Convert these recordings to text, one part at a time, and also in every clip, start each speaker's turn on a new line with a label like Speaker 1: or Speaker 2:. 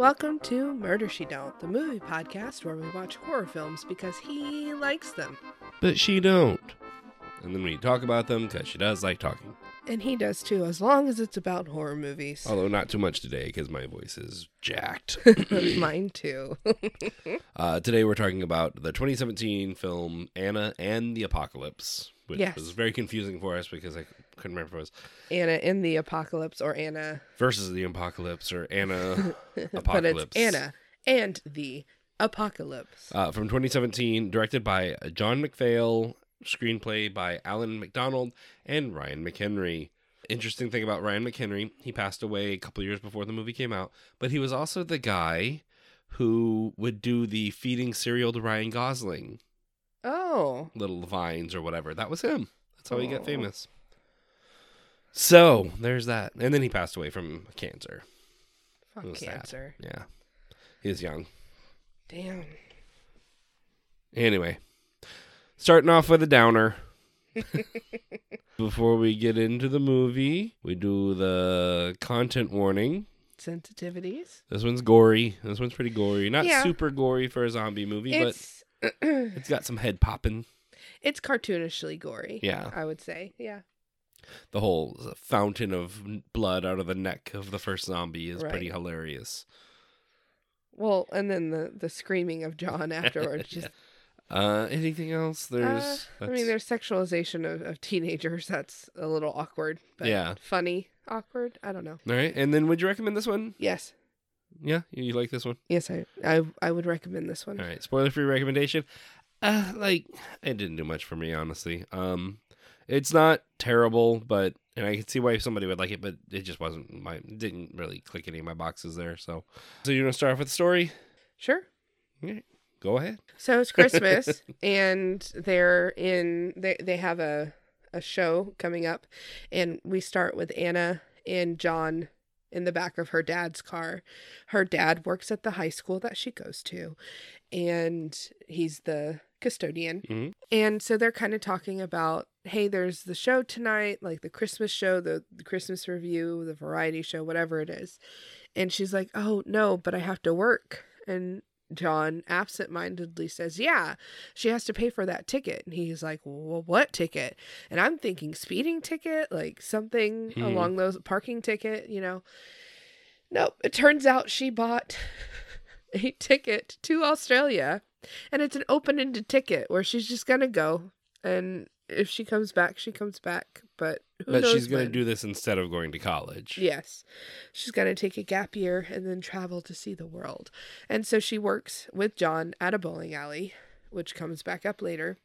Speaker 1: Welcome to Murder She Don't, the movie podcast where we watch horror films because he likes them.
Speaker 2: But she don't. And then we talk about them because she does like talking.
Speaker 1: And he does too, as long as it's about horror movies.
Speaker 2: Although not too much today because my voice is jacked.
Speaker 1: Mine too.
Speaker 2: uh, today we're talking about the 2017 film Anna and the Apocalypse, which
Speaker 1: Yes.
Speaker 2: was very confusing for us because I couldn't remember if it was
Speaker 1: Anna in the Apocalypse or Anna.
Speaker 2: versus the Apocalypse or Anna
Speaker 1: But it's
Speaker 2: Apocalypse.
Speaker 1: Anna and the Apocalypse.
Speaker 2: uh, from 2017, directed by John McPhail, screenplay by Alan McDonald and Ryan McHenry. Interesting thing about Ryan McHenry, he passed away a couple years before the movie came out, but he was also the guy who would do the feeding cereal to Ryan Gosling,
Speaker 1: Oh.
Speaker 2: little vines or whatever. That was him. That's how he got famous. So there's that, and then he passed away from cancer.
Speaker 1: Fuck
Speaker 2: It was sad.
Speaker 1: cancer.
Speaker 2: Yeah, he was young.
Speaker 1: Damn.
Speaker 2: Anyway, starting off with a downer. Before we get into the movie, we do the content warning.
Speaker 1: Sensitivities.
Speaker 2: This one's gory. This one's pretty gory. Not
Speaker 1: Yeah.
Speaker 2: super gory for a zombie movie,
Speaker 1: It's
Speaker 2: but it's got some head popping.
Speaker 1: it's cartoonishly gory.
Speaker 2: Yeah.
Speaker 1: I would say. Yeah.
Speaker 2: The whole fountain of blood out of the neck of the first zombie is pretty hilarious.
Speaker 1: Well, and then the the screaming of John afterwards. Just
Speaker 2: Uh, anything else? There's.
Speaker 1: Uh, I mean, there's sexualization of, of teenagers. That's a little awkward, but
Speaker 2: Yeah.
Speaker 1: funny, awkward. I don't know.
Speaker 2: All right, and then would you recommend this one?
Speaker 1: Yes,
Speaker 2: Yeah, you like this one?
Speaker 1: yes, I I, I would recommend this one.
Speaker 2: All right, spoiler free recommendation. Uh, like it didn't do much for me, honestly. Um, it's not terrible, but and I can see why somebody would like it, but it just wasn't my didn't really click any of my boxes there. So, so you want to start off with the story?
Speaker 1: Sure.
Speaker 2: Go ahead.
Speaker 1: So it's Christmas, and they're in. They they have a a show coming up, and we start with Anna and John in the back of her dad's car. Her dad works at the high school that she goes to, and he's the custodian.
Speaker 2: Mhm.
Speaker 1: And so they're kind of talking about, hey, there's the show tonight, like the Christmas show, the, the Christmas revue, the variety show, whatever it is. And she's like, oh, no, but I have to work. And John absentmindedly says, yeah, she has to pay for that ticket. And he's like, well, what ticket? And I'm thinking speeding ticket, like something
Speaker 2: Hmm.
Speaker 1: along those parking ticket, you know. Nope. It turns out she bought a ticket to Australia and it's an open-ended ticket where she's just gonna go and if she comes back she comes back but who
Speaker 2: but she's gonna do this instead of going to college.
Speaker 1: yes she's gonna take a gap year and then travel to see the world and so she works with john at a bowling alley which comes back up later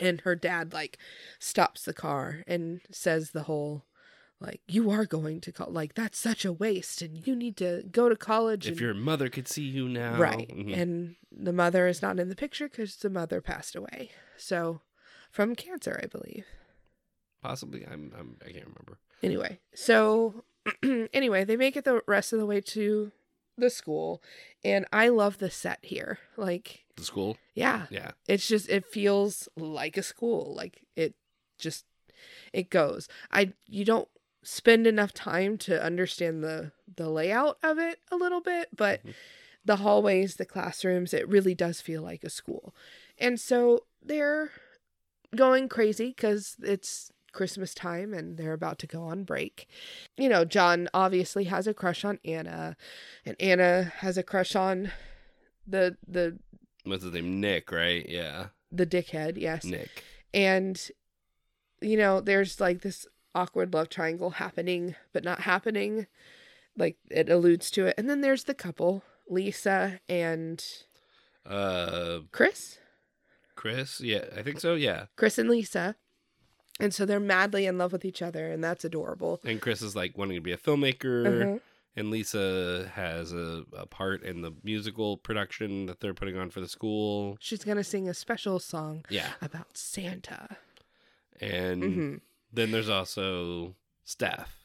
Speaker 1: and her dad like stops the car and says the whole like you are going to call like that's such a waste and you need to go to college
Speaker 2: If
Speaker 1: and
Speaker 2: your mother could see you now,
Speaker 1: Right.
Speaker 2: Mhm.
Speaker 1: And the mother is not in the picture because the mother passed away. So, from cancer, I believe.
Speaker 2: possibly, I'm, I'm, I can't remember.
Speaker 1: Anyway, so, anyway, they make it the rest of the way to the school. And I love the set here. Like,
Speaker 2: The school,
Speaker 1: yeah,
Speaker 2: yeah,
Speaker 1: it's just, it feels like a school. Like, it just, it goes. I, you don't spend enough time to understand the the layout of it a little bit but
Speaker 2: Mhm.
Speaker 1: the hallways the classrooms it really does feel like a school and so they're going crazy because it's christmas time and they're about to go on break you know john obviously has a crush on anna and anna has a crush on the the
Speaker 2: what's his name? Nick, right? Yeah,
Speaker 1: the dickhead yes
Speaker 2: Nick.
Speaker 1: and you know there's like this awkward love triangle happening but not happening like it alludes to it and then there's the couple lisa and
Speaker 2: Uh,
Speaker 1: chris
Speaker 2: Chris, yeah, I think so. Yeah,
Speaker 1: chris and lisa and so they're madly in love with each other and that's adorable
Speaker 2: and Chris is like wanting to be a filmmaker.
Speaker 1: Uh-huh.
Speaker 2: And Lisa has a, a part in the musical production that they're putting on for the school.
Speaker 1: she's gonna sing a special song
Speaker 2: Yeah.
Speaker 1: about santa
Speaker 2: And
Speaker 1: hmm
Speaker 2: then there's also Steph.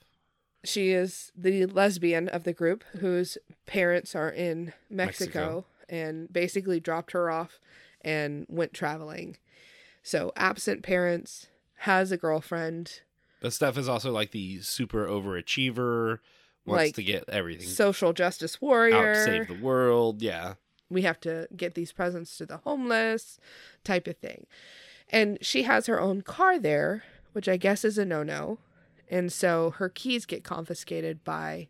Speaker 1: she is the lesbian of the group whose parents are in Mexico,
Speaker 2: Mexico.
Speaker 1: and basically dropped her off and went traveling. So absent parents has a girlfriend.
Speaker 2: But Steph is also like the super overachiever, wants
Speaker 1: Like,
Speaker 2: to get everything
Speaker 1: social justice
Speaker 2: out,
Speaker 1: warrior.
Speaker 2: save the world. Yeah,
Speaker 1: we have to get these presents to the homeless type of thing. And she has her own car there, which I guess is a no no. And so her keys get confiscated by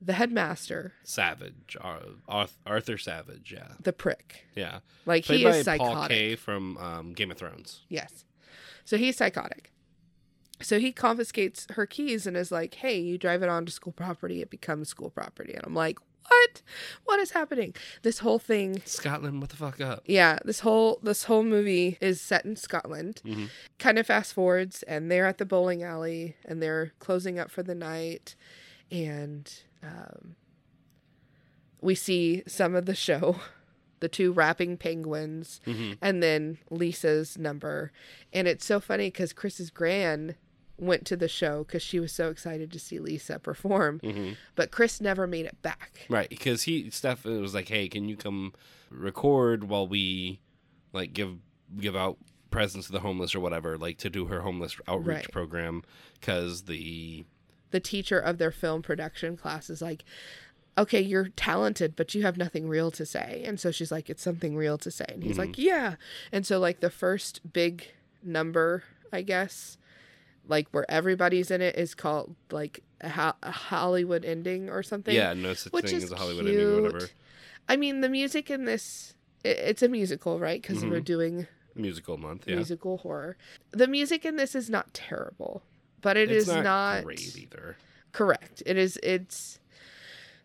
Speaker 1: the headmaster,
Speaker 2: Savage, Ar- Arthur Savage. Yeah,
Speaker 1: the prick.
Speaker 2: yeah.
Speaker 1: Like
Speaker 2: Played
Speaker 1: he is
Speaker 2: Paul
Speaker 1: psychotic.
Speaker 2: Kaye from um, Game of Thrones.
Speaker 1: Yes. So he's psychotic. So he confiscates her keys and is like, hey, you drive it onto school property, it becomes school property. And I'm like, what? What is happening? This whole thing
Speaker 2: Scotland, what the fuck up?
Speaker 1: yeah, this whole this whole movie is set in Scotland.
Speaker 2: Mhm.
Speaker 1: Kind of fast forwards and they're at the bowling alley and they're closing up for the night and um, we see some of the show, the two rapping penguins
Speaker 2: hmm
Speaker 1: and then Lisa's number. And it's so funny because Chris's gran went to the show because she was so excited to see Lisa perform,
Speaker 2: hmm
Speaker 1: but Chris never made it back.
Speaker 2: Right, because he Steph was like, "Hey, can you come record while we like give give out presents to the homeless or whatever, like to do her homeless outreach
Speaker 1: Right.
Speaker 2: program?" Because the
Speaker 1: The teacher of their film production class is like, okay, you're talented, but you have nothing real to say. And so she's like, it's something real to say. And he's like, yeah. And so, like, the first big number, I guess, like where everybody's in it is called like a, ho- a Hollywood ending or something.
Speaker 2: yeah, no such
Speaker 1: which
Speaker 2: thing
Speaker 1: is
Speaker 2: as a Hollywood
Speaker 1: cute.
Speaker 2: ending or whatever
Speaker 1: I mean, the music in this, i it's a musical, right? Because we're
Speaker 2: Mhm.
Speaker 1: doing
Speaker 2: musical month. Yeah,
Speaker 1: musical horror. The music in this is not terrible, but it
Speaker 2: it's
Speaker 1: is not,
Speaker 2: great either.
Speaker 1: correct. It is, it's,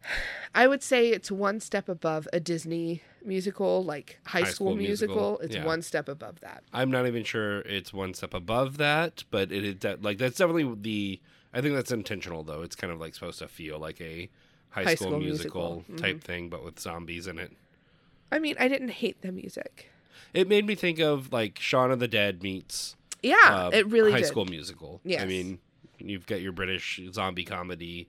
Speaker 1: I would say it's one step above a Disney musical, like High,
Speaker 2: High
Speaker 1: School,
Speaker 2: School
Speaker 1: musical.
Speaker 2: Musical,
Speaker 1: It's
Speaker 2: yeah.
Speaker 1: one step above that.
Speaker 2: I'm not even sure it's one step above that, but it is de- like that's definitely the. I think that's intentional though. It's kind of like supposed to feel like a high,
Speaker 1: High
Speaker 2: school,
Speaker 1: School
Speaker 2: musical,
Speaker 1: Musical,
Speaker 2: type mm-hmm. thing, but with zombies in it.
Speaker 1: I mean, I didn't hate the music.
Speaker 2: It made me think of like Shaun of the Dead meets
Speaker 1: Yeah,
Speaker 2: uh,
Speaker 1: it really
Speaker 2: High
Speaker 1: did.
Speaker 2: School Musical. Yeah,
Speaker 1: I
Speaker 2: mean, you've got your British zombie comedy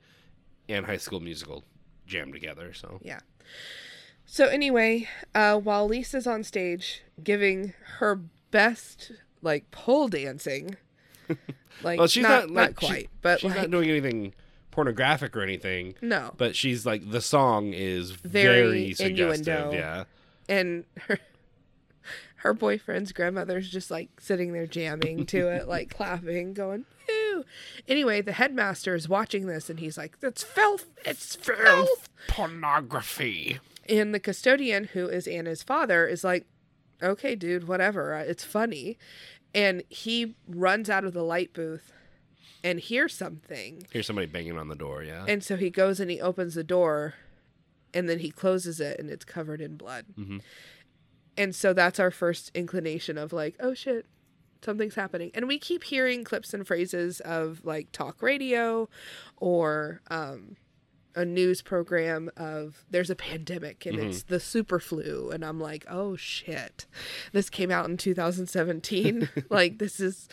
Speaker 2: and High School Musical jammed together. So
Speaker 1: Yeah. So anyway, uh, while Lisa's on stage giving her best like pole dancing, like
Speaker 2: well, she's
Speaker 1: not
Speaker 2: not,
Speaker 1: not,
Speaker 2: like, she-
Speaker 1: quite, but
Speaker 2: she's
Speaker 1: like
Speaker 2: not doing anything pornographic or anything.
Speaker 1: no,
Speaker 2: But she's like the song is very,
Speaker 1: Very
Speaker 2: suggestive.
Speaker 1: innuendo.
Speaker 2: Yeah.
Speaker 1: and her her boyfriend's grandmother's just like sitting there jamming to it, like clapping, going "Ew." Anyway, the headmaster is watching this, and he's like, "That's filth! It's filth!"
Speaker 2: Pornography.
Speaker 1: And the custodian, who is Anna's father, is like, okay, dude, whatever. uh, It's funny. And he runs out of the light booth and hears something.
Speaker 2: Hears somebody banging on the door. Yeah.
Speaker 1: And so he goes and he opens the door and then he closes it and it's covered in blood.
Speaker 2: Mhm.
Speaker 1: And so that's our first inclination of like, oh shit, something's happening. And we keep hearing clips and phrases of like talk radio or um, a news program of there's a pandemic and it's the super flu. And I'm like, oh shit, this came out in 2017. like, this is.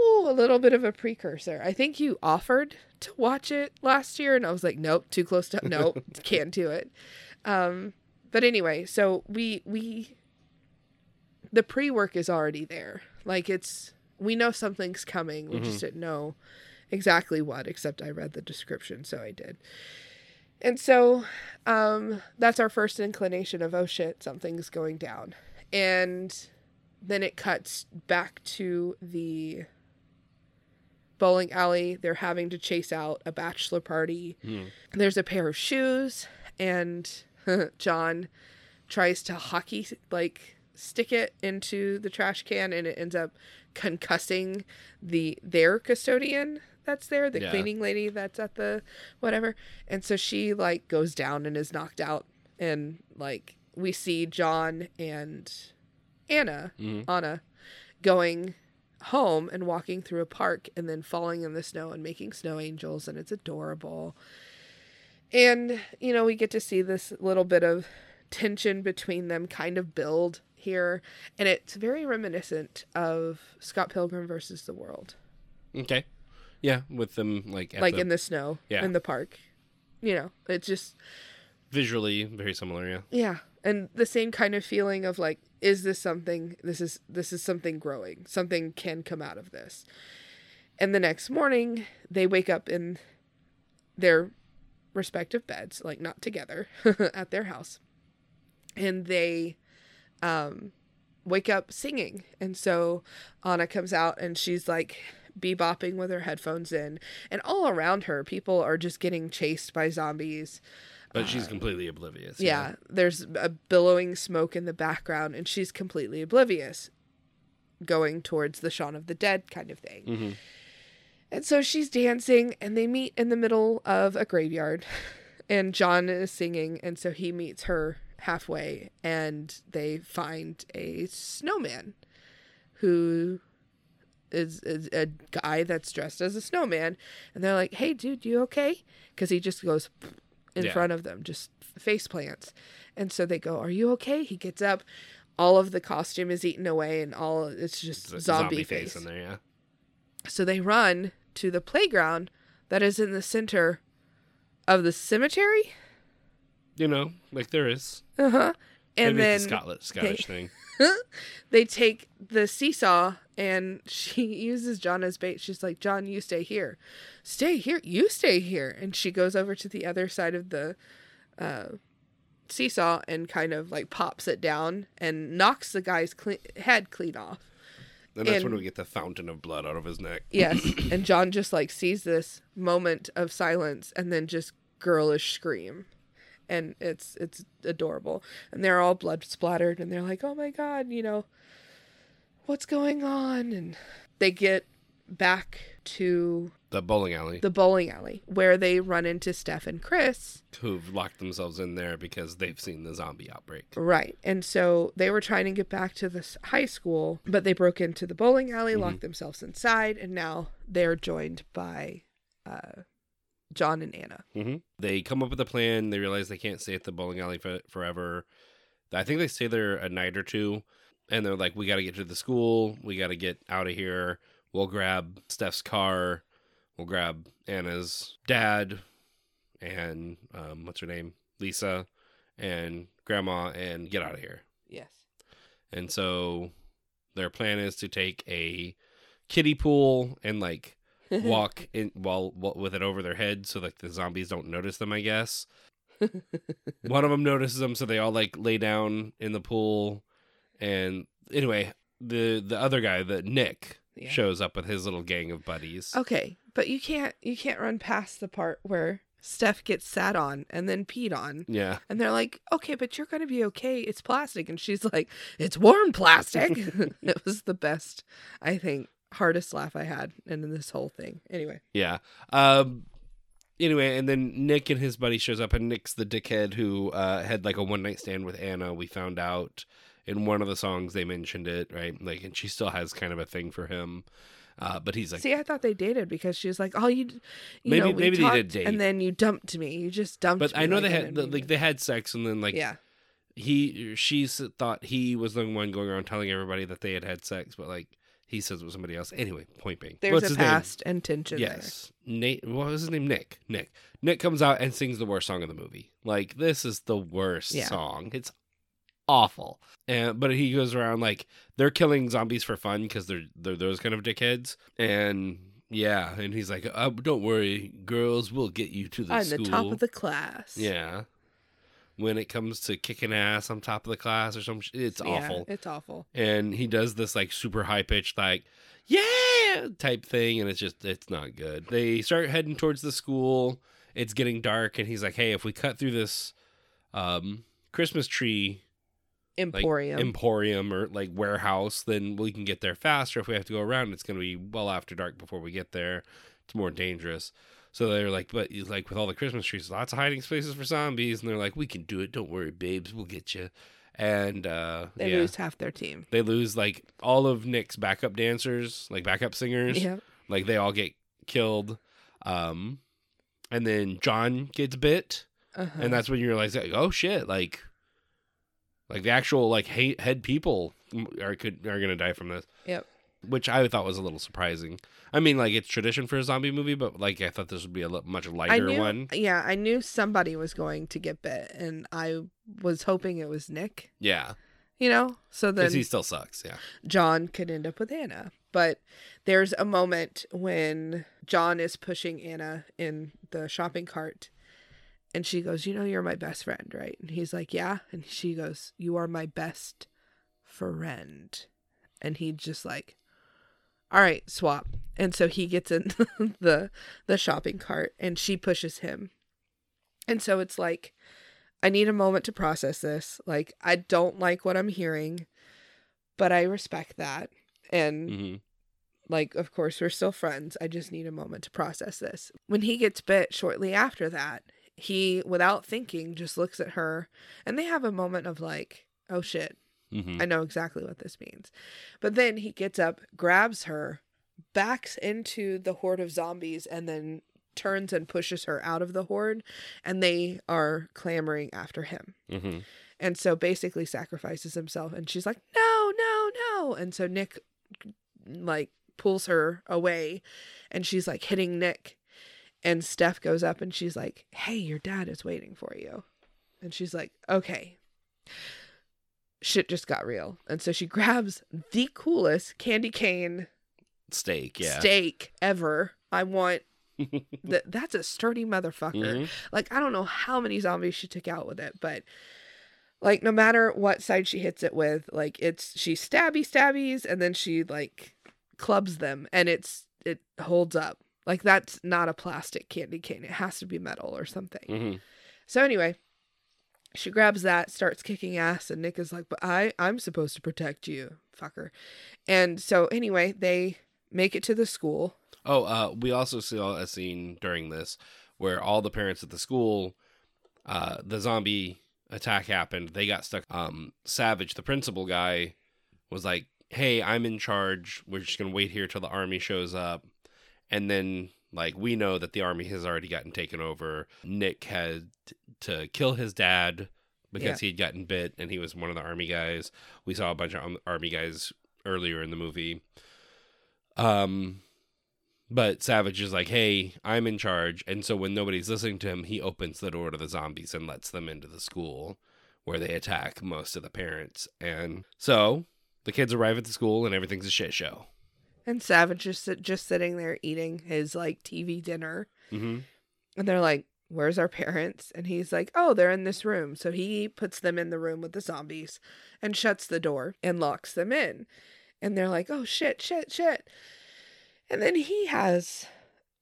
Speaker 1: Ooh, a little bit of a precursor. I think you offered to watch it last year, and I was like, nope, too close to nope, can't do it. Um, but anyway, so we we the pre work is already there. Like it's we know something's coming. We just didn't know exactly what, except I read the description, so I did. And so um, that's our first inclination of oh shit, something's going down, and then it cuts back to the bowling alley. They're having to chase out a bachelor party.
Speaker 2: Hmm.
Speaker 1: There's a pair of shoes, and John tries to hockey like stick it into the trash can, and it ends up concussing the their custodian that's there, the
Speaker 2: Yeah.
Speaker 1: cleaning lady that's at the whatever. And so she like goes down and is knocked out, and like we see John and Anna,
Speaker 2: Mhm.
Speaker 1: Anna, going home and walking through a park and then falling in the snow and making snow angels and it's adorable. And you know, we get to see this little bit of tension between them kind of build here and it's very reminiscent of Scott Pilgrim versus the World.
Speaker 2: Okay. Yeah, with them like at
Speaker 1: like
Speaker 2: the-
Speaker 1: in the snow
Speaker 2: Yeah.
Speaker 1: in the park. You know, it's just
Speaker 2: visually very similar. Yeah.
Speaker 1: Yeah, and the same kind of feeling of like, is this something? This is this is something growing. Something can come out of this. And the next morning, they wake up in their respective beds, like not together at their house. And they um wake up singing. And so Anna comes out and she's like bebopping with her headphones in. And all around her, people are just getting chased by zombies.
Speaker 2: But she's completely oblivious.
Speaker 1: Yeah, there's a billowing smoke in the background, and she's completely oblivious, going towards the Shaun of the Dead kind of thing.
Speaker 2: Mhm.
Speaker 1: And so she's dancing, and they meet in the middle of a graveyard, and John is singing, and so he meets her halfway, and they find a snowman who is, is a guy that's dressed as a snowman, and they're like, "Hey, dude, you okay?" Because he just goes in
Speaker 2: Yeah.
Speaker 1: front of them, just face plants, and so they go, "Are you okay?" He gets up. All of the costume is eaten away, and all it's just
Speaker 2: Z-
Speaker 1: zombie, face.
Speaker 2: in there, yeah.
Speaker 1: So they run to the playground that is in the center of the cemetery.
Speaker 2: You know, like there is.
Speaker 1: Uh huh. And
Speaker 2: Maybe
Speaker 1: then
Speaker 2: it's a Scotland, Scottish thing.
Speaker 1: they take the seesaw and she uses John as bait. She's like, John, you stay here. Stay here. You stay here. And she goes over to the other side of the uh, seesaw and kind of like pops it down and knocks the guy's cle- head clean off.
Speaker 2: And that's when we get the fountain of blood out of his neck.
Speaker 1: Yes. and John just like sees this moment of silence and then just girlish scream. And it's it's adorable. And they're all blood splattered and they're like, "Oh my god, you know, what's going on?" And they get back to
Speaker 2: The bowling alley,
Speaker 1: the bowling alley where they run into Steph and Chris.
Speaker 2: who've locked themselves in there because they've seen the zombie outbreak.
Speaker 1: Right. And so they were trying to get back to this high school, but they broke into the bowling alley, locked themselves inside, and now they're joined by uh, John and Anna.
Speaker 2: hmm They come up with a plan. They realize they can't stay at the bowling alley for, forever. I think they stay there a night or two, and they're like, "We got to get to the school. We got to get out of here. We'll grab Steph's car. We'll grab Anna's dad, and um, what's her name, Lisa, and Grandma, and get out of here."
Speaker 1: Yes.
Speaker 2: And so their plan is to take a kiddie pool and like walk in while, while with it over their head so like the zombies don't notice them i guess one of them notices them so they all like lay down in the pool and anyway the the other guy the nick
Speaker 1: Yeah.
Speaker 2: shows up with his little gang of buddies
Speaker 1: Okay, but you can't you can't run past the part where Steph gets sat on and then peed on.
Speaker 2: yeah
Speaker 1: And they're like, "Okay, but you're going to be okay. It's plastic." And she's like, "It's warm plastic." it was the best, I think, hardest laugh I had in this whole thing. Anyway.
Speaker 2: yeah um anyway and then nick and his buddy shows up and nick's the dickhead who uh had like a one night stand with anna we found out in one of the songs they mentioned it right like and she still has kind of a thing for him uh but he's like
Speaker 1: See, I thought they dated because she was like, "Oh, you, you
Speaker 2: Maybe-
Speaker 1: know, we
Speaker 2: maybe they
Speaker 1: talked,
Speaker 2: did date.
Speaker 1: and then you dumped me. You just dumped." Me.
Speaker 2: But i know
Speaker 1: like,
Speaker 2: they had like they had sex and then like
Speaker 1: yeah,
Speaker 2: he she thought he was the one going around telling everybody that they had had sex but like he says it was somebody else anyway point being
Speaker 1: there's
Speaker 2: What's
Speaker 1: a
Speaker 2: his name?
Speaker 1: past and tension
Speaker 2: Yes. Nate what was his name? Nick. Nick. Nick comes out and sings the worst song of the movie. Like this is the worst
Speaker 1: Yeah.
Speaker 2: song. It's awful. And but he goes around like they're killing zombies for fun because they're they're those kind of dickheads. And yeah, and he's like, oh, "Don't worry, girls, we'll get you to the school."
Speaker 1: the top of the class.
Speaker 2: yeah. When it comes to kicking ass on top of the class or some, sh- it's
Speaker 1: Yeah,
Speaker 2: awful
Speaker 1: It's awful.
Speaker 2: and he does this like super high pitched like yeah type thing and it's just it's not good they start heading towards the school it's getting dark and he's like hey if we cut through this um christmas tree like
Speaker 1: Emporium.
Speaker 2: emporium or like warehouse then we can get there faster if we have to go around it's going to be well after dark before we get there it's more dangerous so they're like but like with all the christmas trees lots of hiding spaces for zombies and they're like we can do it don't worry babes we'll get you and uh
Speaker 1: they
Speaker 2: yeah
Speaker 1: lose half their team.
Speaker 2: they lose like all of Nick's backup dancers, like backup singers.
Speaker 1: Yeah.
Speaker 2: Like they all get killed. Um and then John gets bit
Speaker 1: Uh-huh.
Speaker 2: and that's when you realize like, oh shit, like like the actual like hate head people are could are to die from this.
Speaker 1: Yep.
Speaker 2: Which I thought was a little surprising. I mean, like it's tradition for a zombie movie, but like I thought this would be a much
Speaker 1: I
Speaker 2: lighter
Speaker 1: knew,
Speaker 2: one.
Speaker 1: yeah, I knew somebody was going to get bit, and I was hoping it was Nick.
Speaker 2: Yeah,
Speaker 1: You know, so then
Speaker 2: because he still sucks. Yeah,
Speaker 1: John could end up with Anna. But there's a moment when John is pushing Anna in the shopping cart, And she goes, You know, you're my best friend, right? And he's like, Yeah. And she goes, You are my best friend. And he just like, All right, swap. And so he gets in the the shopping cart and she pushes him. And so it's like, I need a moment to process this. Like, I don't like what I'm hearing, but I respect that. And
Speaker 2: hmm
Speaker 1: like, of course, we're still friends. I just need a moment to process this. When he gets bit shortly after that, he, without thinking, just looks at her and they have a moment of like, oh shit,
Speaker 2: hmm
Speaker 1: I know exactly what this means. But then he gets up, grabs her, backs into the horde of zombies, and then turns and pushes her out of the horde. And they are clamoring after him.
Speaker 2: hmm
Speaker 1: And so basically sacrifices himself. And she's like, no, no, no. And so Nick, like, pulls her away. And she's like hitting Nick. And Steph goes up and she's like, hey, your dad is waiting for you. And she's like, okay. Shit just got real. And so she grabs the coolest candy cane
Speaker 2: Stake, yeah.
Speaker 1: stake ever. I want that. That's a sturdy motherfucker.
Speaker 2: Mhm.
Speaker 1: Like I don't know how many zombies she took out with it, but like no matter what side she hits it with, like it's she stabby stabbies and then she like clubs them and it's it holds up. Like that's not a plastic candy cane. It has to be metal or something.
Speaker 2: Mhm.
Speaker 1: So anyway, she grabs that, starts kicking ass, and Nick is like, "But I, I'm supposed to protect you, fucker." And so anyway, they make it to the school.
Speaker 2: Oh, uh, we also saw a scene during this where all the parents at the school, uh, the zombie attack happened. They got stuck. Um, Savage, the principal guy, was like, "Hey, I'm in charge. We're just gonna wait here till the army shows up." And then, like, we know that the army has already gotten taken over. Nick had to kill his dad because he'd gotten bit, and he was one of the army guys. We saw a bunch of um, army guys earlier in the movie. Um, but Savage is like, "Hey, I'm in charge," and so when nobody's listening to him, he opens the door to the zombies and lets them into the school, where they attack most of the parents. And so the kids arrive at the school, and everything's a shit show.
Speaker 1: And Savage is sit- just sitting there eating his like TV dinner.
Speaker 2: Mm-hmm.
Speaker 1: And they're like, Where's our parents? And he's like, Oh, they're in this room. So he puts them in the room with the zombies and shuts the door and locks them in. And they're like, Oh, shit, shit, shit. And then he has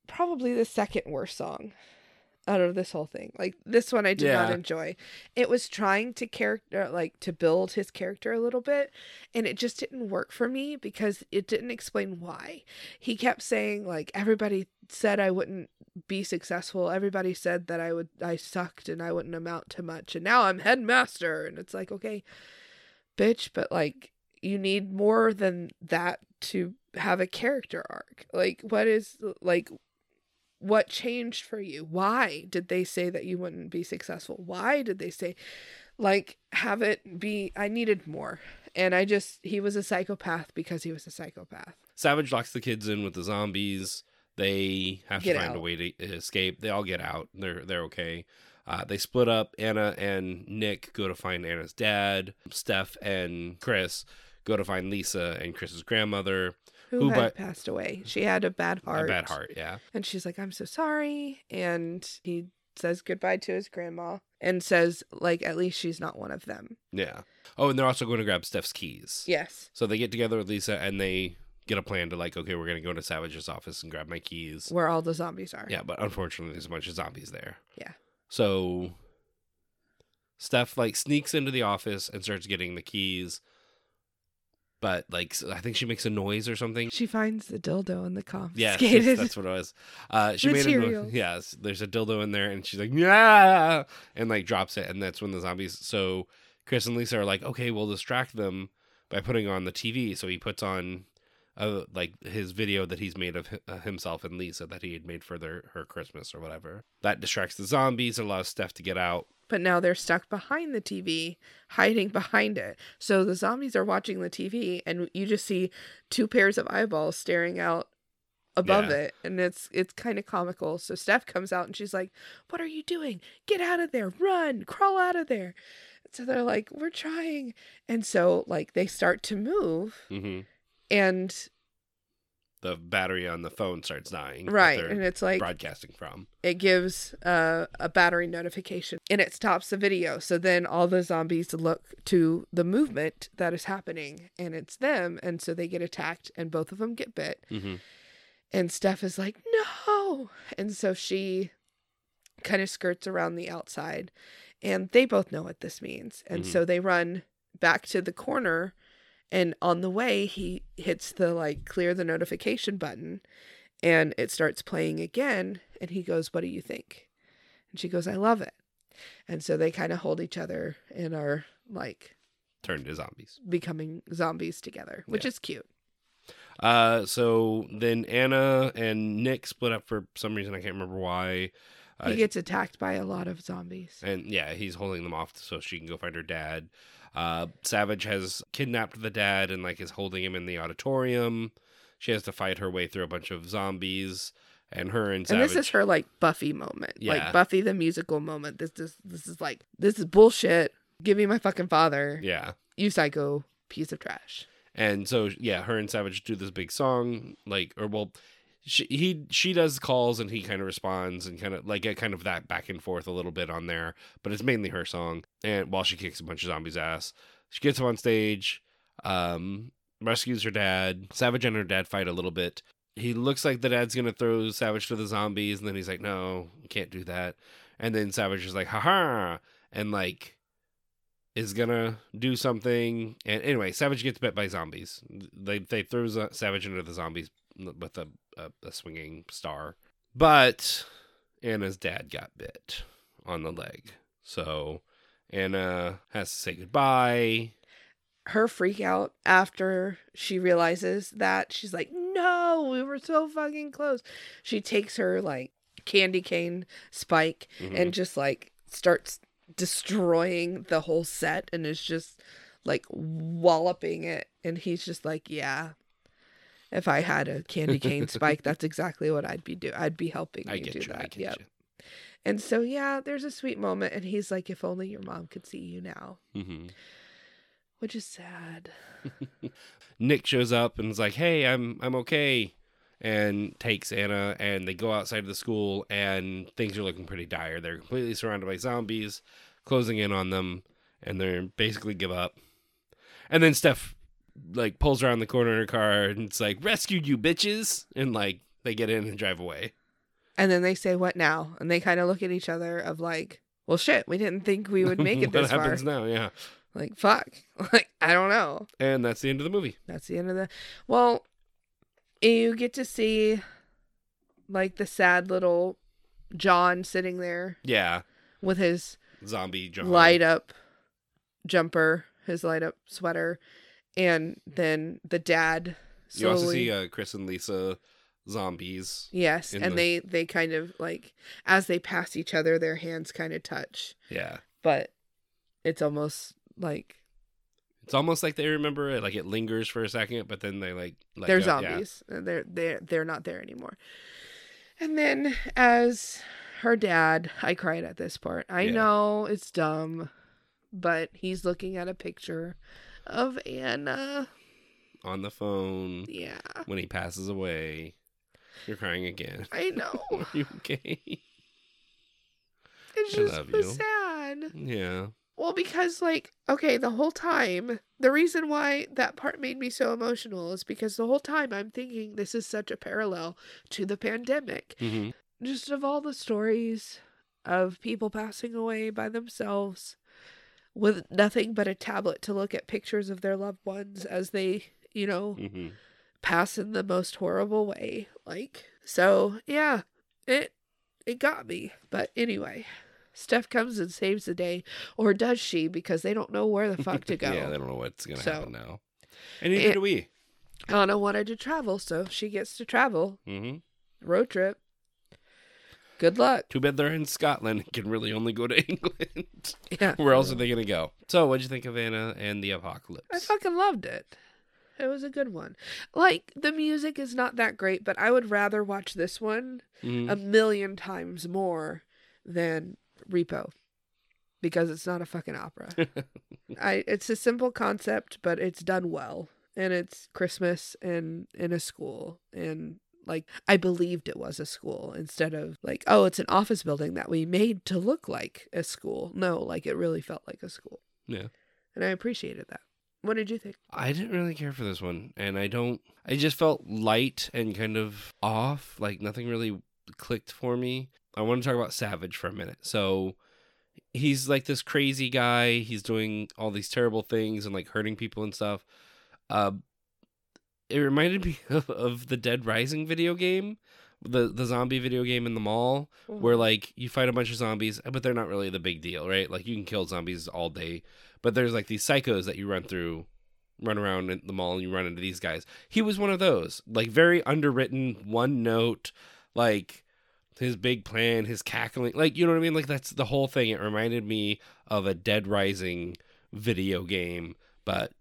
Speaker 1: probably the second worst song out of this whole thing. Like this one I did not enjoy. It was trying to character like to build his character a little bit and it just didn't work for me because it didn't explain why. He kept saying like everybody said I wouldn't be successful. Everybody said that I would I sucked and I wouldn't amount to much and now I'm headmaster and it's like okay bitch but like you need more than that to have a character arc. Like what is like what changed for you? Why did they say that you wouldn't be successful? Why did they say like have it be I needed more. And I just he was a psychopath because he was a psychopath.
Speaker 2: Savage locks the kids in with the zombies. They have
Speaker 1: Get
Speaker 2: to find
Speaker 1: out.
Speaker 2: a way to escape. They all get out. They're they're okay. Uh, they split up. Anna and Nick go to find Anna's dad. Steph and Chris go to find Lisa and Chris's grandmother.
Speaker 1: Who,
Speaker 2: Who
Speaker 1: had
Speaker 2: but-
Speaker 1: passed away. She had a bad heart.
Speaker 2: A bad heart, yeah.
Speaker 1: And she's like, I'm so sorry. And he says goodbye to his grandma and says, like, at least she's not one of them.
Speaker 2: Yeah. Oh, and they're also going to grab Steph's keys.
Speaker 1: Yes.
Speaker 2: So they get together with Lisa and they get a plan to like, okay, we're gonna go to Savage's office and grab my keys.
Speaker 1: Where all the zombies are.
Speaker 2: Yeah, but unfortunately, there's a bunch of zombies there.
Speaker 1: Yeah.
Speaker 2: So Steph like sneaks into the office and starts getting the keys, but like I think she makes a noise or something.
Speaker 1: She finds the dildo in the
Speaker 2: Yeah,
Speaker 1: confiscated.
Speaker 2: that's what it was. Uh, she made a
Speaker 1: Material.
Speaker 2: noise. Yes, there's a dildo in there, and she's like, yeah, and like drops it, and that's when the zombies. So Chris and Lisa are like, okay, we'll distract them by putting on the TV. So he puts on. Uh, like his video that he's made of uh, himself and Lisa that he had made for their her Christmas or whatever. That distracts the zombies, allows Steph to get out.
Speaker 1: But now they're stuck behind the TV, hiding behind it. So the zombies are watching the TV, and you just see two pairs of eyeballs staring out above
Speaker 2: Yeah.
Speaker 1: it, and it's it's kind of comical. So Steph comes out and she's like, "What are you doing? Get out of there! Run! Crawl out of there!" So they're like, "We're trying," and so like they start to move,
Speaker 2: hmm
Speaker 1: and
Speaker 2: the battery on the phone starts dying.
Speaker 1: Right. And it's like
Speaker 2: broadcasting from.
Speaker 1: it gives uh, a battery notification and it stops the video. So then all the zombies look to the movement that is happening and it's them. And so they get attacked and both of them get bit.
Speaker 2: hmm
Speaker 1: And Steph is like, no. And so she kind of skirts around the outside and they both know what this means. And
Speaker 2: Mhm.
Speaker 1: so they run back to the corner. And on the way, he hits the like clear the notification button and it starts playing again. And he goes, What do you think? And she goes, I love it. And so they kind of hold each other and are like
Speaker 2: Turn to zombies.
Speaker 1: becoming zombies together, which
Speaker 2: Yeah.
Speaker 1: is cute.
Speaker 2: Uh, so then Anna and Nick split up for some reason. I can't remember why. Uh,
Speaker 1: He gets attacked by a lot of zombies.
Speaker 2: and yeah, he's holding them off so she can go find her dad. Uh, Savage has kidnapped the dad and like is holding him in the auditorium. She has to fight her way through a bunch of zombies, and her and
Speaker 1: And this is her like Buffy moment,
Speaker 2: Yeah.
Speaker 1: like Buffy the musical moment. This is this is like this is bullshit. Give me my fucking father,
Speaker 2: yeah,
Speaker 1: you psycho piece of trash.
Speaker 2: and so yeah, her and Savage do this big song, like or well, she he she does calls and he kind of responds and kind of like get kind of that back and forth a little bit on there, but it's mainly her song. And while she kicks a bunch of zombies' ass, she gets up on stage, um, rescues her dad. Savage and her dad fight a little bit. He looks like the dad's gonna throw Savage to the zombies, and then he's like, "No, can't do that." And then Savage is like, "Haha!" and like is gonna do something. And anyway, Savage gets bit by zombies. They they throw Savage into the zombies with a, a, a swinging star, but Anna's dad got bit on the leg, so Anna has to say goodbye.
Speaker 1: Her freak out after she realizes that she's like, no, we were so fucking close. She takes her like candy cane spike
Speaker 2: Mhm.
Speaker 1: and just like starts destroying the whole set and is just like walloping it. And he's just like, yeah. If I had a candy cane spike, that's exactly what I'd be do. I'd be helping
Speaker 2: I
Speaker 1: you do
Speaker 2: you.
Speaker 1: That.
Speaker 2: you.
Speaker 1: And so yeah, there's a sweet moment, and he's like, "If only your mom could see you now,"
Speaker 2: hmm
Speaker 1: which is sad.
Speaker 2: Nick shows up and is like, "Hey, I'm I'm okay," and takes Anna, and they go outside of the school, and things are looking pretty dire. They're completely surrounded by zombies, closing in on them, and they're basically give up. And then Steph like pulls around the corner in her car, and it's like, "Rescued you, bitches!" And like they get in and drive away.
Speaker 1: And then they say, "What now?" And they kind of look at each other of like, "Well, shit, we didn't think we would make it this far."
Speaker 2: now? Yeah,
Speaker 1: Like, fuck, like I don't know.
Speaker 2: and that's the end of the movie.
Speaker 1: That's the end of the. Well, you get to see like the sad little John sitting there
Speaker 2: Yeah,
Speaker 1: with his
Speaker 2: zombie John.
Speaker 1: light up jumper, his light up sweater, and then the dad.
Speaker 2: You also see uh, Chris and Lisa zombies.
Speaker 1: yes, and
Speaker 2: the-
Speaker 1: they they kind of like as they pass each other, their hands kind of touch,
Speaker 2: Yeah.
Speaker 1: but it's almost like
Speaker 2: It's almost like they remember it, like it lingers for a second, but then they like
Speaker 1: they're
Speaker 2: go. Yeah.
Speaker 1: zombies. and They're they're they're not there anymore. And then as her dad, I cried at this part. I
Speaker 2: Yeah.
Speaker 1: know it's dumb, but he's looking at a picture of Anna.
Speaker 2: on the phone
Speaker 1: Yeah,
Speaker 2: when he passes away. You're crying again.
Speaker 1: I know.
Speaker 2: Are you okay?
Speaker 1: It's
Speaker 2: I
Speaker 1: just
Speaker 2: love
Speaker 1: so
Speaker 2: you.
Speaker 1: sad.
Speaker 2: Yeah.
Speaker 1: Well, because like, okay, the whole time, the reason why that part made me so emotional is because the whole time I'm thinking this is such a parallel to the pandemic.
Speaker 2: hmm
Speaker 1: just of all the stories of people passing away by themselves with nothing but a tablet to look at pictures of their loved ones as they, you know,
Speaker 2: hmm
Speaker 1: pass in the most horrible way. Like, so yeah, it it got me. But anyway, Steph comes and saves the day, or does she? Because they don't know where the fuck to go.
Speaker 2: yeah, they don't know what's gonna
Speaker 1: So-
Speaker 2: happen now. And neither do we.
Speaker 1: Anna wanted to travel, so she gets to travel.
Speaker 2: hmm
Speaker 1: Road trip. Good luck.
Speaker 2: Too bad they're in Scotland. and Can really only go to England.
Speaker 1: Yeah.
Speaker 2: Where else are they gonna go? So, what'd you think of Anna and the Apocalypse?
Speaker 1: I fucking loved it. It was a good one. Like the music is not that great, but I would rather watch this one
Speaker 2: Mhm.
Speaker 1: a million times more than Repo because it's not a fucking opera. I it's a simple concept, but it's done well and it's Christmas and in a school and like I believed it was a school instead of like oh it's an office building that we made to look like a school. No, like it really felt like a school.
Speaker 2: Yeah.
Speaker 1: And I appreciated that. What did you think?
Speaker 2: I didn't really care for this one, and I don't. I just felt light and kind of off. Like nothing really clicked for me. I want to talk about Savage for a minute. So he's like this crazy guy. He's doing all these terrible things and like hurting people and stuff. Uh, it reminded me of, of the Dead Rising video game, the the zombie video game in the mall, where mm-hmm. like you fight a bunch of zombies, but they're not really the big deal, right? Like you can kill zombies all day, but there's like these psychos that you run through, run around in the mall, and you run into these guys. He was one of those, like very underwritten, one note, like his big plan, his cackling, like you know what I mean. Like that's the whole thing. It reminded me of a Dead Rising video game, but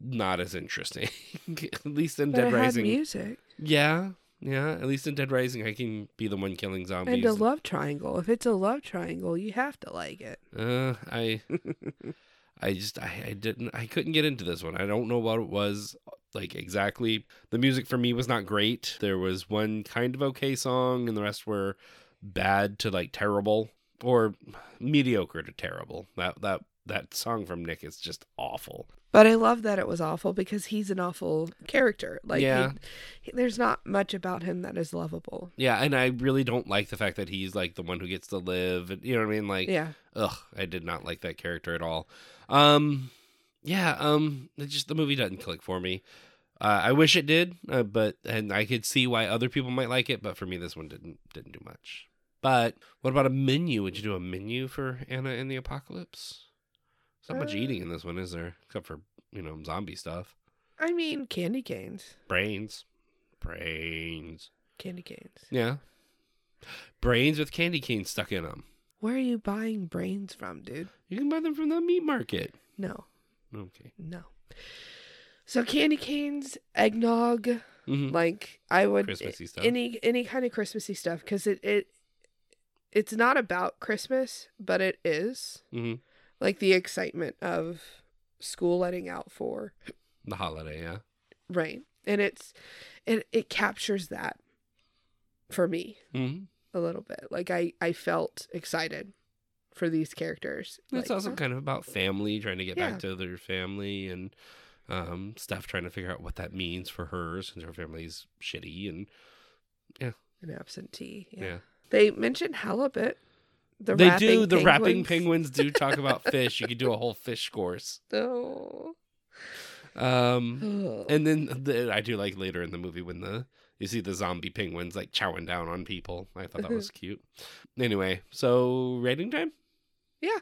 Speaker 2: not as interesting. at least in
Speaker 1: but
Speaker 2: Dead Rising,
Speaker 1: music
Speaker 2: yeah, yeah. At least in Dead Rising, I can be the one killing zombies.
Speaker 1: and a love triangle. If it's a love triangle, you have to like it.
Speaker 2: Uh, I, I just, I, I didn't, I couldn't get into this one. I don't know what it was like exactly. The music for me was not great. There was one kind of okay song, and the rest were bad to like terrible or mediocre to terrible. That that that song from Nick is just awful.
Speaker 1: But I love that it was awful because he's an awful character. Like,
Speaker 2: Yeah.
Speaker 1: he- he- there's not much about him that is lovable.
Speaker 2: Yeah, and I really don't like the fact that he's like the one who gets to live. And, you know what I mean? Like,
Speaker 1: Yeah.
Speaker 2: ugh, I did not like that character at all. Um, yeah, um, it just the movie doesn't click for me. Uh, I wish it did, uh, but and I could see why other people might like it, but for me, this one didn't didn't do much. But what about a menu? Would you do a menu for Anna and the Apocalypse? Not much
Speaker 1: Uh,
Speaker 2: eating in this one, is there? Except for you know zombie stuff,
Speaker 1: I mean, candy canes.
Speaker 2: brains, brains.
Speaker 1: Candy canes.
Speaker 2: Yeah, brains with candy canes stuck in them.
Speaker 1: Where are you buying brains from, dude?
Speaker 2: You can buy them from the meat market.
Speaker 1: No,
Speaker 2: Okay.
Speaker 1: no. So candy canes, eggnog,
Speaker 2: hmm
Speaker 1: like I would
Speaker 2: Christmassy stuff.
Speaker 1: any any kind of Christmassy stuff because it it it's not about Christmas, but it is
Speaker 2: hmm
Speaker 1: like the excitement of school letting out for
Speaker 2: The holiday, yeah.
Speaker 1: right, and it's it it captures that for me
Speaker 2: hmm
Speaker 1: a little bit. Like I I felt excited for these characters.
Speaker 2: It's
Speaker 1: Like,
Speaker 2: also kind of about family, trying to get
Speaker 1: Yeah.
Speaker 2: back to their family and um, Steph trying to figure out what that means for her since her family's shitty and yeah,
Speaker 1: an absentee. Yeah.
Speaker 2: yeah.
Speaker 1: They mentioned halibut. The
Speaker 2: they do the rapping
Speaker 1: penguins.
Speaker 2: do talk about fish. You could do a whole fish course.
Speaker 1: Oh.
Speaker 2: Um, and then the, I do like later in the movie when the you see the zombie penguins like chowing down on people. I thought that was cute. Anyway, so rating time.
Speaker 1: Yeah.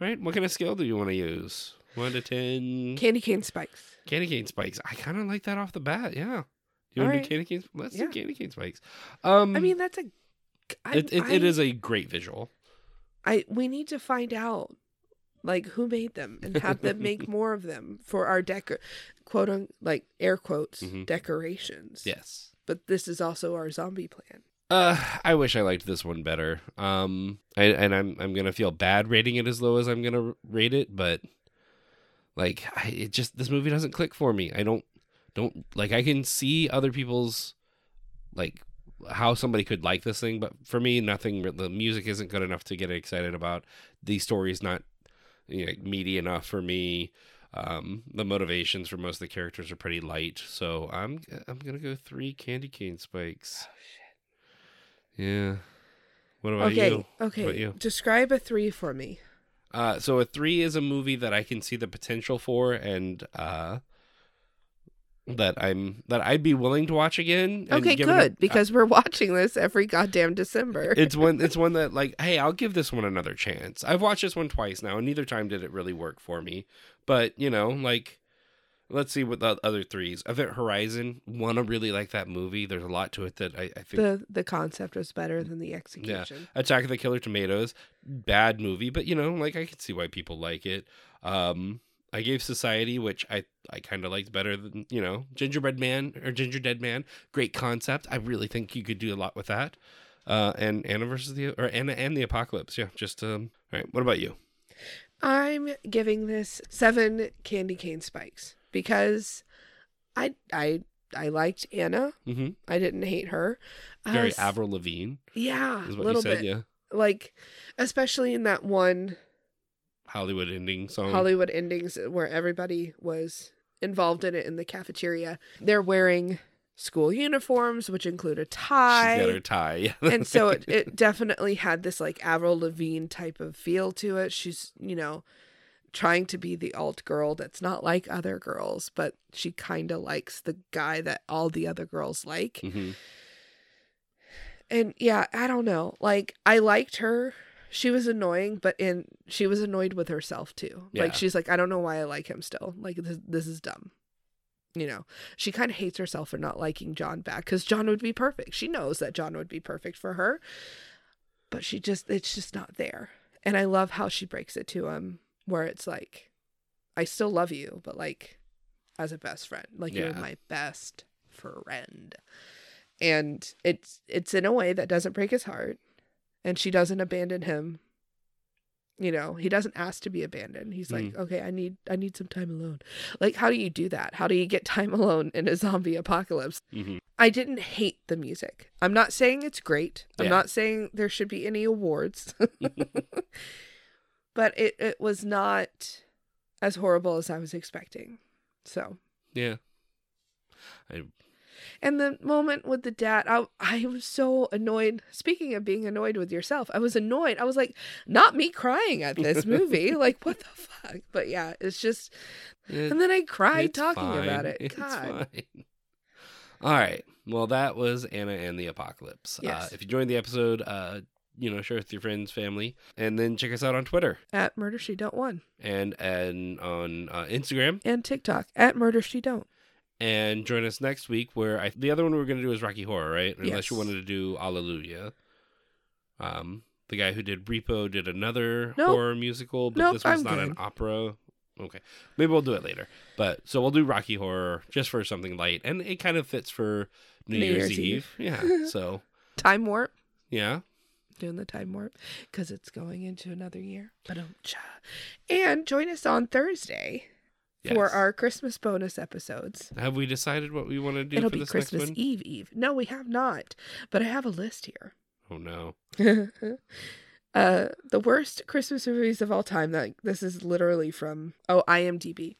Speaker 2: Right. What kind of scale do you want to use? One to ten.
Speaker 1: Candy cane spikes.
Speaker 2: Candy cane spikes. I kind of like that off the bat. Yeah. Do
Speaker 1: you
Speaker 2: want to
Speaker 1: right.
Speaker 2: do candy cane? Let's
Speaker 1: Yeah.
Speaker 2: do candy cane spikes. Um,
Speaker 1: I mean, that's a.
Speaker 2: It, it,
Speaker 1: I,
Speaker 2: it is a great visual.
Speaker 1: I we need to find out, like who made them and have them make more of them for our decor, quote un like air quotes
Speaker 2: Mhm.
Speaker 1: decorations.
Speaker 2: Yes.
Speaker 1: But this is also our zombie plan.
Speaker 2: Uh, I wish I liked this one better. Um, I, and I'm I'm gonna feel bad rating it as low as I'm gonna rate it, but like I, it just this movie doesn't click for me. I don't don't like I can see other people's like how somebody could like this thing, but for me, nothing. The music isn't good enough to get excited about. The story is not you know, meaty enough for me. Um, the motivations for most of the characters are pretty light, so I'm I'm gonna go three candy cane spikes. Oh, Yeah. What about
Speaker 1: okay,
Speaker 2: you?
Speaker 1: okay.
Speaker 2: about you?
Speaker 1: Describe a three for me.
Speaker 2: Uh, so a three is a movie that I can see the potential for, and uh, that I'm that I'd be willing to watch again.
Speaker 1: Okay,
Speaker 2: it a-
Speaker 1: good because we're watching this every goddamn December.
Speaker 2: it's one it's one that like hey i'll give this one another chance i've watched this one twice now and neither time did it really work for me but you know like let's see what the other threes event horizon want to really like that movie there's a lot to it that i, I think
Speaker 1: the the concept was better than the execution.
Speaker 2: attack of the killer tomatoes bad movie but you know like i can see why people like it um i gave society which i i kind of liked better than you know gingerbread man or ginger dead man great concept i really think you could do a lot with that uh and anna versus the or anna and the apocalypse yeah just um all right what about you
Speaker 1: I'm giving this seven candy cane spikes because I I I liked Anna.
Speaker 2: hmm
Speaker 1: I didn't hate her.
Speaker 2: Very
Speaker 1: Uh,
Speaker 2: Avril Lavigne
Speaker 1: Yeah,
Speaker 2: is what
Speaker 1: little
Speaker 2: you said.
Speaker 1: bit.
Speaker 2: Yeah,
Speaker 1: Like, especially in that one
Speaker 2: Hollywood ending song.
Speaker 1: Hollywood endings where everybody was involved in it in the cafeteria. They're wearing school uniforms, which include a
Speaker 2: She's
Speaker 1: tie.
Speaker 2: got her tie. Yeah.
Speaker 1: and so it, it definitely had this like Avril Lavigne type of feel to it. She's, you know, trying to be the alt girl that's not like other girls, but she kind of likes the guy that all the other girls like.
Speaker 2: hmm
Speaker 1: And yeah, I don't know. Like I liked her. She was annoying, but in she was annoyed with herself too.
Speaker 2: Yeah.
Speaker 1: Like she's like, I don't know why I like him still. Like this, this is dumb. You know, she kind of hates herself for not liking John back because John would be perfect. She knows that John would be perfect for her, but she just it's just not there. And I love how she breaks it to him, where it's like, I still love you, but like, as a best friend, like you're my best friend and it's it's in a way that doesn't break his heart and she doesn't abandon him. You know he doesn't ask to be abandoned. He's like okay i need i need some time alone. Like how do you do that? How do you get time alone in a zombie apocalypse?
Speaker 2: Hmm
Speaker 1: i didn't hate the music. I'm not saying it's great. I'm not saying there should be any awards. But it it was not as horrible as i was expecting. So.
Speaker 2: Yeah. I
Speaker 1: And the moment with the dad, I I was so annoyed. Speaking of being annoyed with yourself, I was annoyed. I was like, not me crying at this movie. like, what the fuck? But yeah, it's just.
Speaker 2: it-
Speaker 1: And then I cried talking
Speaker 2: fine.
Speaker 1: about it.
Speaker 2: It's
Speaker 1: God.
Speaker 2: fine. All right. Well, that was Anna and the Apocalypse. Uh,
Speaker 1: Yes.
Speaker 2: if you joined the episode, uh, you know, share with your friends, family, and then check us out on Twitter
Speaker 1: At Murder She Don't One
Speaker 2: and and on uh, Instagram,
Speaker 1: and TikTok at Murder She Don't.
Speaker 2: And join us next week. Where I, the other one we are going to do is Rocky Horror, right? Unless
Speaker 1: Yes.
Speaker 2: you wanted to do Alleluia. Um, the guy who did Repo did another
Speaker 1: Nope.
Speaker 2: horror musical, but
Speaker 1: Nope,
Speaker 2: this one's
Speaker 1: I'm
Speaker 2: not an opera. Okay, maybe we'll do it later. But so we'll do Rocky Horror just for something light, and it kind of fits for New,
Speaker 1: New
Speaker 2: Year's,
Speaker 1: Year's
Speaker 2: Eve.
Speaker 1: Eve.
Speaker 2: Yeah. So
Speaker 1: Time Warp.
Speaker 2: yeah,
Speaker 1: Doing the time warp because it's going into another year. But and join us on Thursday for our Christmas bonus episodes.
Speaker 2: have we decided what we want to do
Speaker 1: It'll
Speaker 2: for
Speaker 1: be
Speaker 2: this
Speaker 1: Christmas? Eve Eve. No, we have not, but I have a list here.
Speaker 2: Oh no.
Speaker 1: uh, the worst Christmas movies of all time. That this is literally from oh IMDb.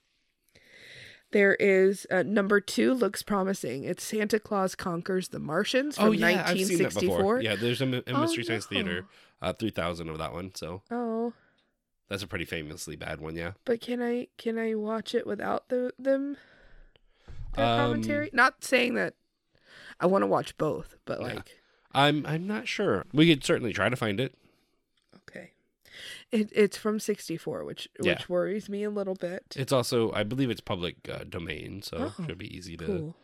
Speaker 1: There is uh, number two looks promising. It's Santa Claus Conquers the Martians from
Speaker 2: oh yeah, I've seen that
Speaker 1: 1964.
Speaker 2: before. Yeah, there's a, a
Speaker 1: Oh,
Speaker 2: Mystery Science
Speaker 1: no.
Speaker 2: Theater, uh, three thousand of that one. So
Speaker 1: Oh,
Speaker 2: that's a pretty famously bad one. Yeah.
Speaker 1: but can I can I watch it without the them their
Speaker 2: Um,
Speaker 1: commentary? Not saying that I want to watch both, but
Speaker 2: Yeah.
Speaker 1: like
Speaker 2: I'm I'm not sure. We could certainly try to find it.
Speaker 1: okay, it it's from '64, which
Speaker 2: Yeah.
Speaker 1: which worries me a little bit.
Speaker 2: It's also I believe it's public uh, domain, so
Speaker 1: Oh,
Speaker 2: it should be easy to.
Speaker 1: Cool.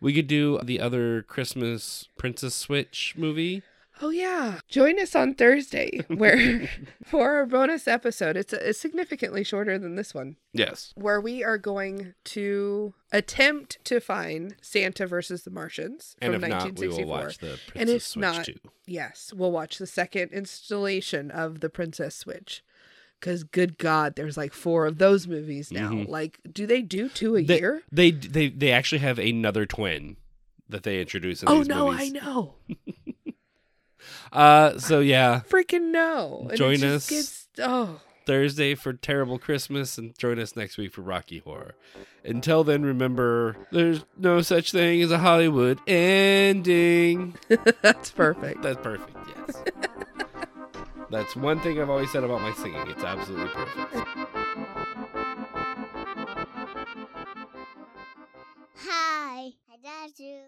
Speaker 2: We could do the other Christmas Princess Switch movie.
Speaker 1: Oh yeah. Join us on Thursday where for our bonus episode. It's, it's significantly shorter than this one
Speaker 2: Yes.
Speaker 1: where we are going to attempt to find Santa versus the Martians
Speaker 2: And
Speaker 1: from
Speaker 2: if not, we
Speaker 1: 1964.
Speaker 2: will watch the Princess
Speaker 1: And if
Speaker 2: Switch
Speaker 1: not-
Speaker 2: 2.
Speaker 1: Yes, we'll watch the second installation of the Princess Switch. Cuz good god, there's like four of those movies now.
Speaker 2: Mhm.
Speaker 1: Like do they do two a
Speaker 2: They,
Speaker 1: year?
Speaker 2: they they they actually have another twin that they introduce in
Speaker 1: Oh
Speaker 2: these
Speaker 1: no,
Speaker 2: movies.
Speaker 1: I know.
Speaker 2: Uh so yeah,
Speaker 1: Freaking no. And
Speaker 2: Join
Speaker 1: just
Speaker 2: us.
Speaker 1: Gets, oh.
Speaker 2: Thursday for Terrible Christmas and join us next week for Rocky Horror. Until then, remember there's no such thing as a Hollywood ending.
Speaker 1: That's perfect.
Speaker 2: That's perfect, yes. That's one thing I've always said about my singing. It's absolutely perfect.
Speaker 3: Hi. I got you.